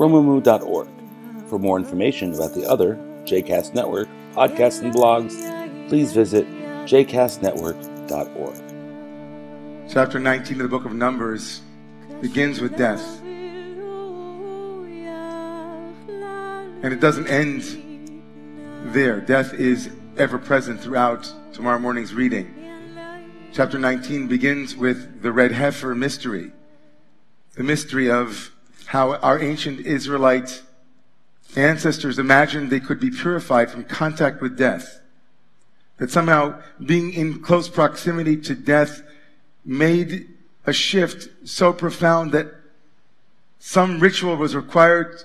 romemu.org. For more information about the other JCast Network podcasts and blogs, please visit jcastnetwork.org. Chapter 19 of the book of Numbers begins with death. And it doesn't end there. Death is ever present throughout tomorrow morning's reading. Chapter 19 begins with the red heifer mystery, the mystery of how our ancient Israelite ancestors imagined they could be purified from contact with death. That somehow being in close proximity to death made a shift so profound that some ritual was required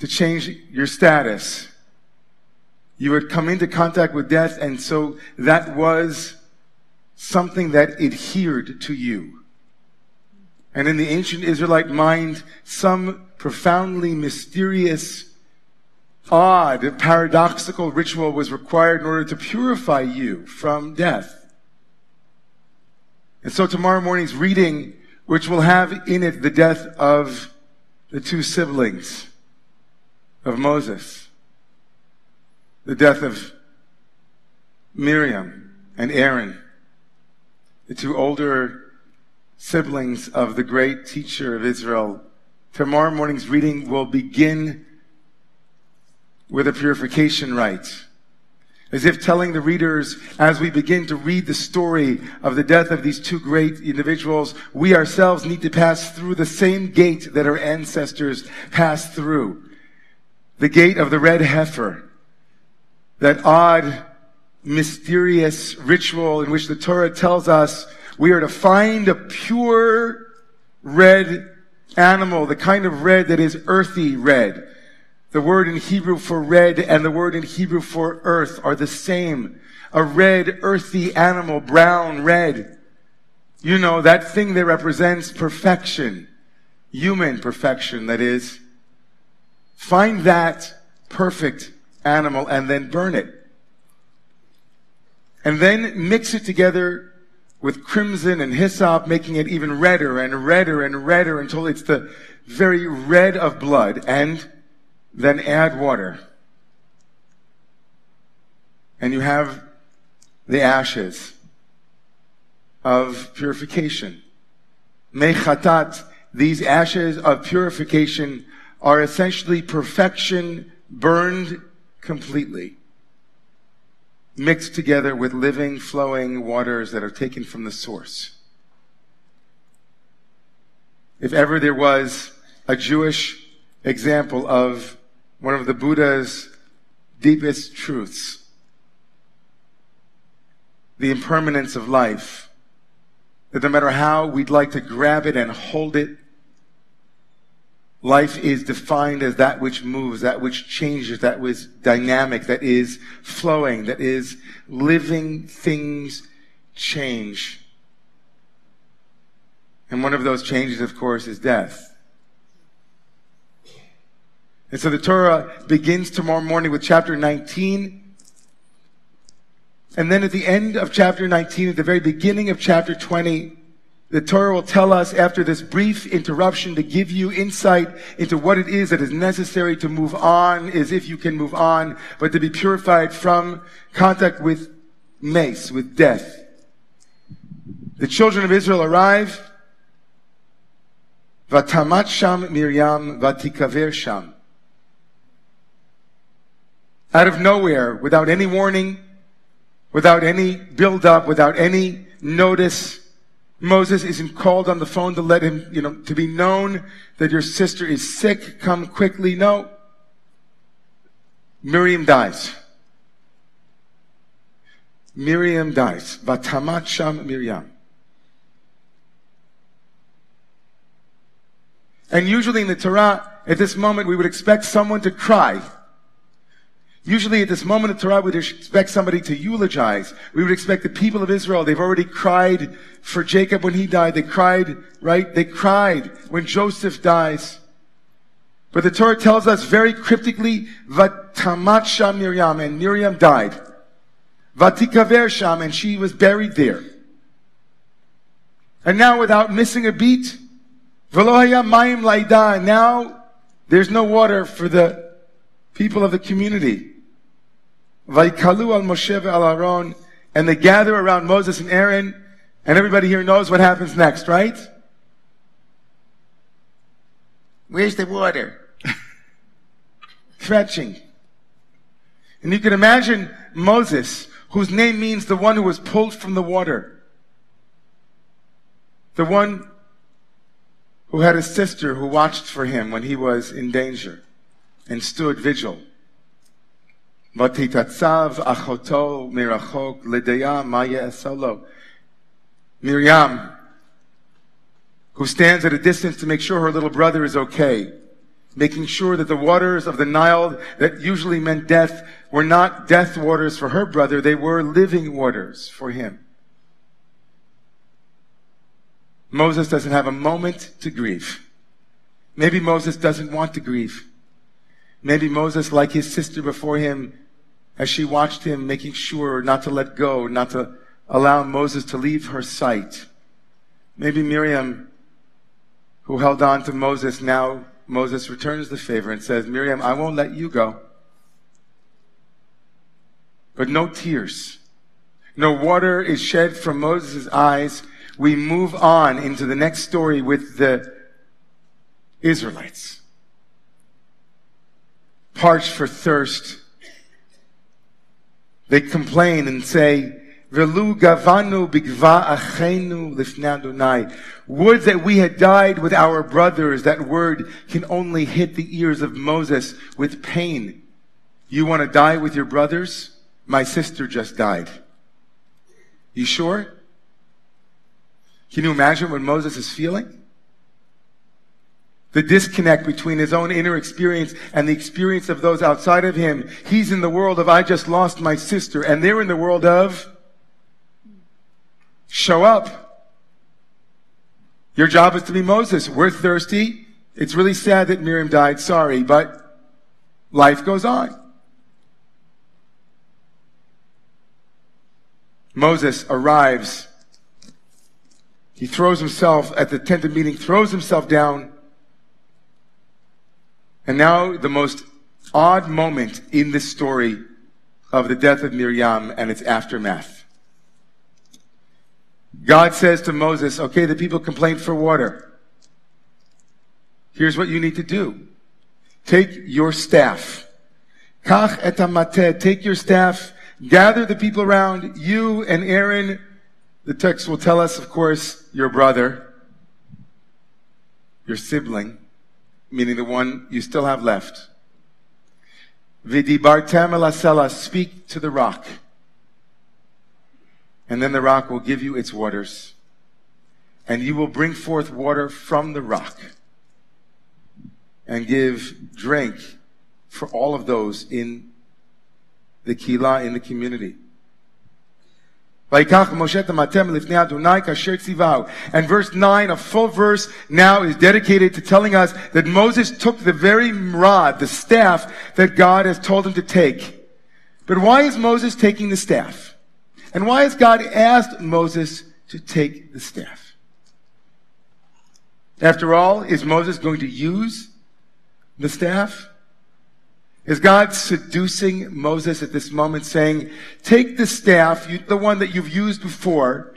to change your status. You would come into contact with death, and so that was something that adhered to you. And in the ancient Israelite mind, some profoundly mysterious, odd, paradoxical ritual was required in order to purify you from death. And so tomorrow morning's reading, which will have in it the death of the two siblings of Moses, the death of Miriam and Aaron, the two older siblings of the great teacher of Israel. Tomorrow morning's reading will begin with a purification rite. As if telling the readers, as we begin to read the story of the death of these two great individuals, we ourselves need to pass through the same gate that our ancestors passed through. The gate of the red heifer. That odd, mysterious ritual in which the Torah tells us we are to find a pure red animal, the kind of red that is earthy red. The word in Hebrew for red and the word in Hebrew for earth are the same. A red, earthy animal, brown, red. You know, that thing that represents perfection. Human perfection, that is. Find that perfect animal and then burn it. And then mix it together with crimson and hyssop, making it even redder and redder and redder until it's the very red of blood, and then add water. And you have the ashes of purification. Mechatat, these ashes of purification are essentially perfection burned completely mixed together with living, flowing waters that are taken from the source. If ever there was a Jewish example of one of the Buddha's deepest truths, the impermanence of life, that no matter how we'd like to grab it and hold it, Life is defined as that which moves, that which changes, that was dynamic, that is flowing, that is living things change. And one of those changes, of course, is death. And so the Torah begins tomorrow morning with chapter 19. And then at the end of chapter 19, at the very beginning of chapter 20, the Torah will tell us after this brief interruption to give you insight into what it is that is necessary to move on, as if you can move on, but to be purified from contact with mace, with death. The children of Israel arrive. Vatamat sham Miriam vatikaver sham. Out of nowhere, without any warning, without any build up, without any notice, Moses isn't called on the phone to let him, you know, to be known that your sister is sick, come quickly. No. Miriam dies. Miriam dies. Vatamat sham Miriam. And usually in the Torah, at this moment, we would expect someone to cry. Usually at this moment of Torah, we'd expect somebody to eulogize. We would expect the people of Israel, they've already cried for Jacob when he died. They cried, right? They cried when Joseph dies. But the Torah tells us very cryptically, Vatamat Sham Miriam, and Miriam died. Vatikaver Sham, and she was buried there. And now without missing a beat, Velohaya Mayim Laida, now there's no water for the people of the community. Vaikalu al Moshe al Aaron, and they gather around Moses and Aaron, and everybody here knows what happens next, right? Where's the water? Fetching. And you can imagine Moses, whose name means the one who was pulled from the water. The one who had a sister who watched for him when he was in danger and stood vigil. ותתעצב אחותו מרחוק לדיה מה יעשה לו. Miriam, who stands at a distance to make sure her little brother is okay, making sure that the waters of the Nile that usually meant death were not death waters for her brother, they were living waters for him. Moses doesn't have a moment to grieve. Maybe Moses doesn't want to grieve. Maybe Moses, like his sister before him, as she watched him making sure not to let go, not to allow Moses to leave her sight. Maybe Miriam, who held on to Moses, now Moses returns the favor and says, Miriam, I won't let you go. But no tears. No water is shed from Moses' eyes. We move on into the next story with the Israelites. Parched for thirst, they complain and say, Velu gavanu bigva achenu lifnei Would that we had died with our brothers. That word can only hit the ears of Moses with pain. You want to die with your brothers? My sister just died. You sure? Can you imagine what Moses is feeling? The disconnect between his own inner experience and the experience of those outside of him. He's in the world of, I just lost my sister, and they're in the world of, show up. Your job is to be Moses. We're thirsty. It's really sad that Miriam died. Sorry, but life goes on. Moses arrives. He throws himself at the tent of meeting, throws himself down and now the most odd moment in this story of the death of Miriam and its aftermath. God says to Moses, okay, the people complained for water. Here's what you need to do. Take your staff. Kach et Take your staff. Gather the people around. You and Aaron. The text will tell us, of course, your brother, your sibling meaning the one you still have left. Vidibartem elasela, speak to the rock. And then the rock will give you its waters. And you will bring forth water from the rock. And give drink for all of those in the kila, in the community. And verse 9, a full verse now is dedicated to telling us that Moses took the very rod, the staff that God has told him to take. But why is Moses taking the staff? And why has God asked Moses to take the staff? After all, is Moses going to use the staff? Is God seducing Moses at this moment saying, take the staff, the one that you've used before,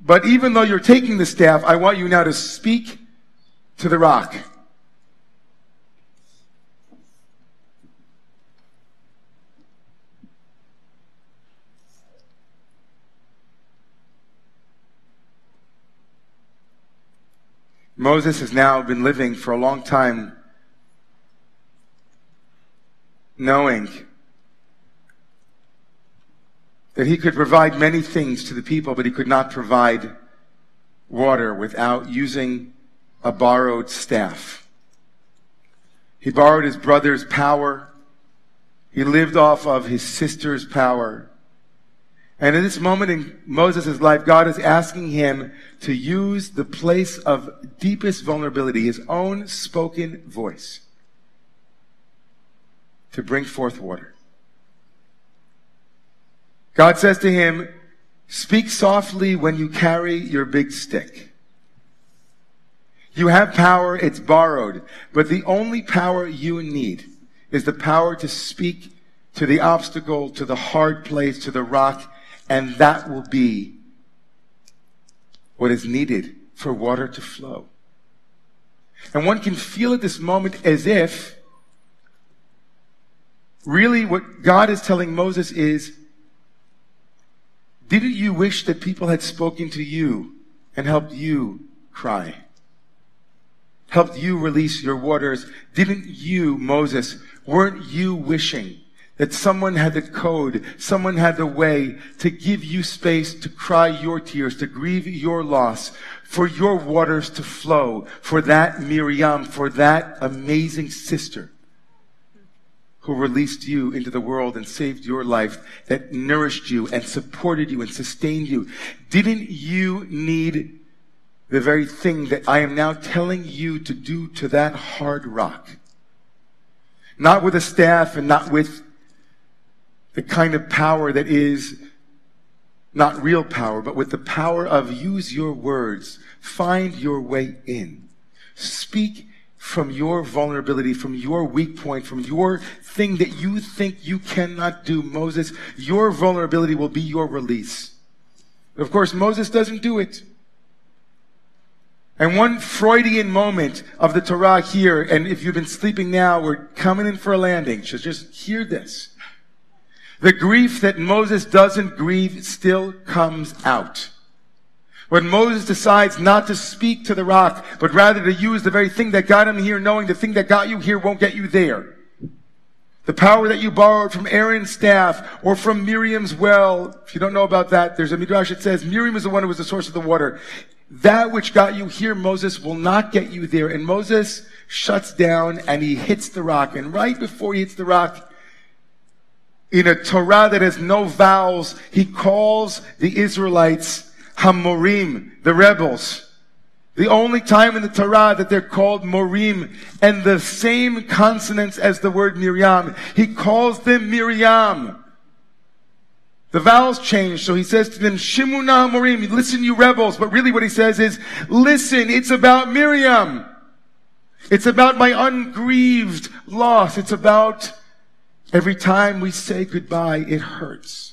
but even though you're taking the staff, I want you now to speak to the rock. Moses has now been living for a long time knowing that he could provide many things to the people, but he could not provide water without using a borrowed staff. He borrowed his brother's power. He lived off of his sister's power. And in this moment in Moses' life, God is asking him to use the place of deepest vulnerability, his own spoken voice, to bring forth water. God says to him, Speak softly when you carry your big stick. You have power, it's borrowed, but the only power you need is the power to speak to the obstacle, to the hard place, to the rock, and that will be what is needed for water to flow. And one can feel at this moment as if really what God is telling Moses is, didn't you wish that people had spoken to you and helped you cry? Helped you release your waters? Didn't you, Moses, weren't you wishing that someone had the code, someone had the way to give you space to cry your tears, to grieve your loss, for your waters to flow, for that Miriam, for that amazing sister who released you into the world and saved your life, that nourished you and supported you and sustained you. Didn't you need the very thing that I am now telling you to do to that hard rock? Not with a staff and not with the kind of power that is not real power, but with the power of use your words, find your way in. Speak from your vulnerability, from your weak point, from your thing that you think you cannot do. Moses, your vulnerability will be your release. Of course, Moses doesn't do it. And one Freudian moment of the Torah here, and if you've been sleeping now, we're coming in for a landing. So just hear this. The grief that Moses doesn't grieve still comes out. When Moses decides not to speak to the rock, but rather to use the very thing that got him here, knowing the thing that got you here won't get you there. The power that you borrowed from Aaron's staff or from Miriam's well. If you don't know about that, there's a midrash that says Miriam is the one who was the source of the water. That which got you here, Moses, will not get you there. And Moses shuts down and he hits the rock. And right before he hits the rock, in a Torah that has no vowels, he calls the Israelites Hamorim, the rebels. The only time in the Torah that they're called Morim and the same consonants as the word Miriam. He calls them Miriam. The vowels change, so he says to them, Shimuna Morim, listen you rebels. But really what he says is, listen, it's about Miriam. It's about my ungrieved loss. It's about Every time we say goodbye, it hurts.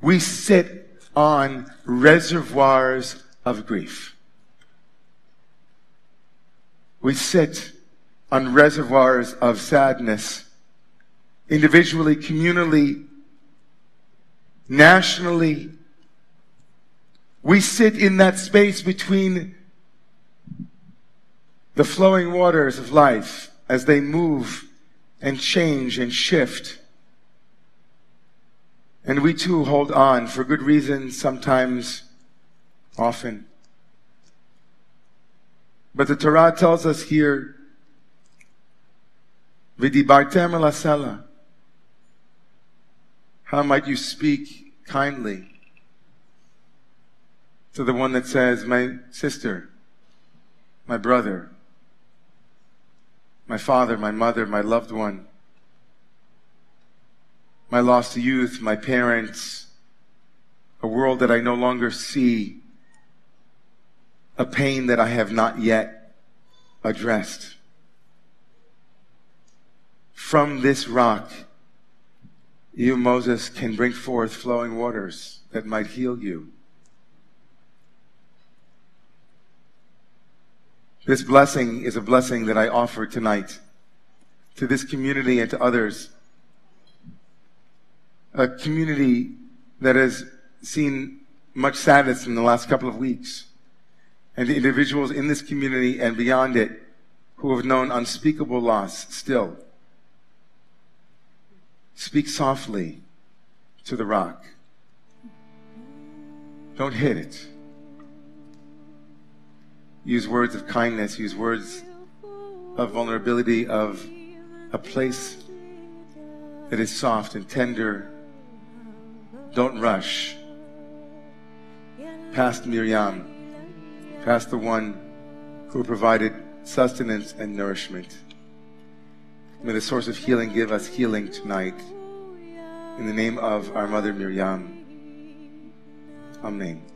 We sit on reservoirs of grief. We sit on reservoirs of sadness, individually, communally, nationally. We sit in that space between the flowing waters of life as they move and change and shift. And we too hold on for good reasons, sometimes, often. But the Torah tells us here, Vidibartem elasela. How might you speak kindly to the one that says, my sister, my brother, my father, my mother, my loved one, my lost youth, my parents, a world that I no longer see, a pain that I have not yet addressed. From this rock, you, Moses, can bring forth flowing waters that might heal you. This blessing is a blessing that I offer tonight to this community and to others. A community that has seen much sadness in the last couple of weeks. And the individuals in this community and beyond it who have known unspeakable loss still. Speak softly to the rock. Don't hit it. use words of kindness, use words of vulnerability, of a place that is soft and tender. Don't rush past Miriam, past the one who provided sustenance and nourishment. May the source of healing give us healing tonight. In the name of our mother Miriam. Amen.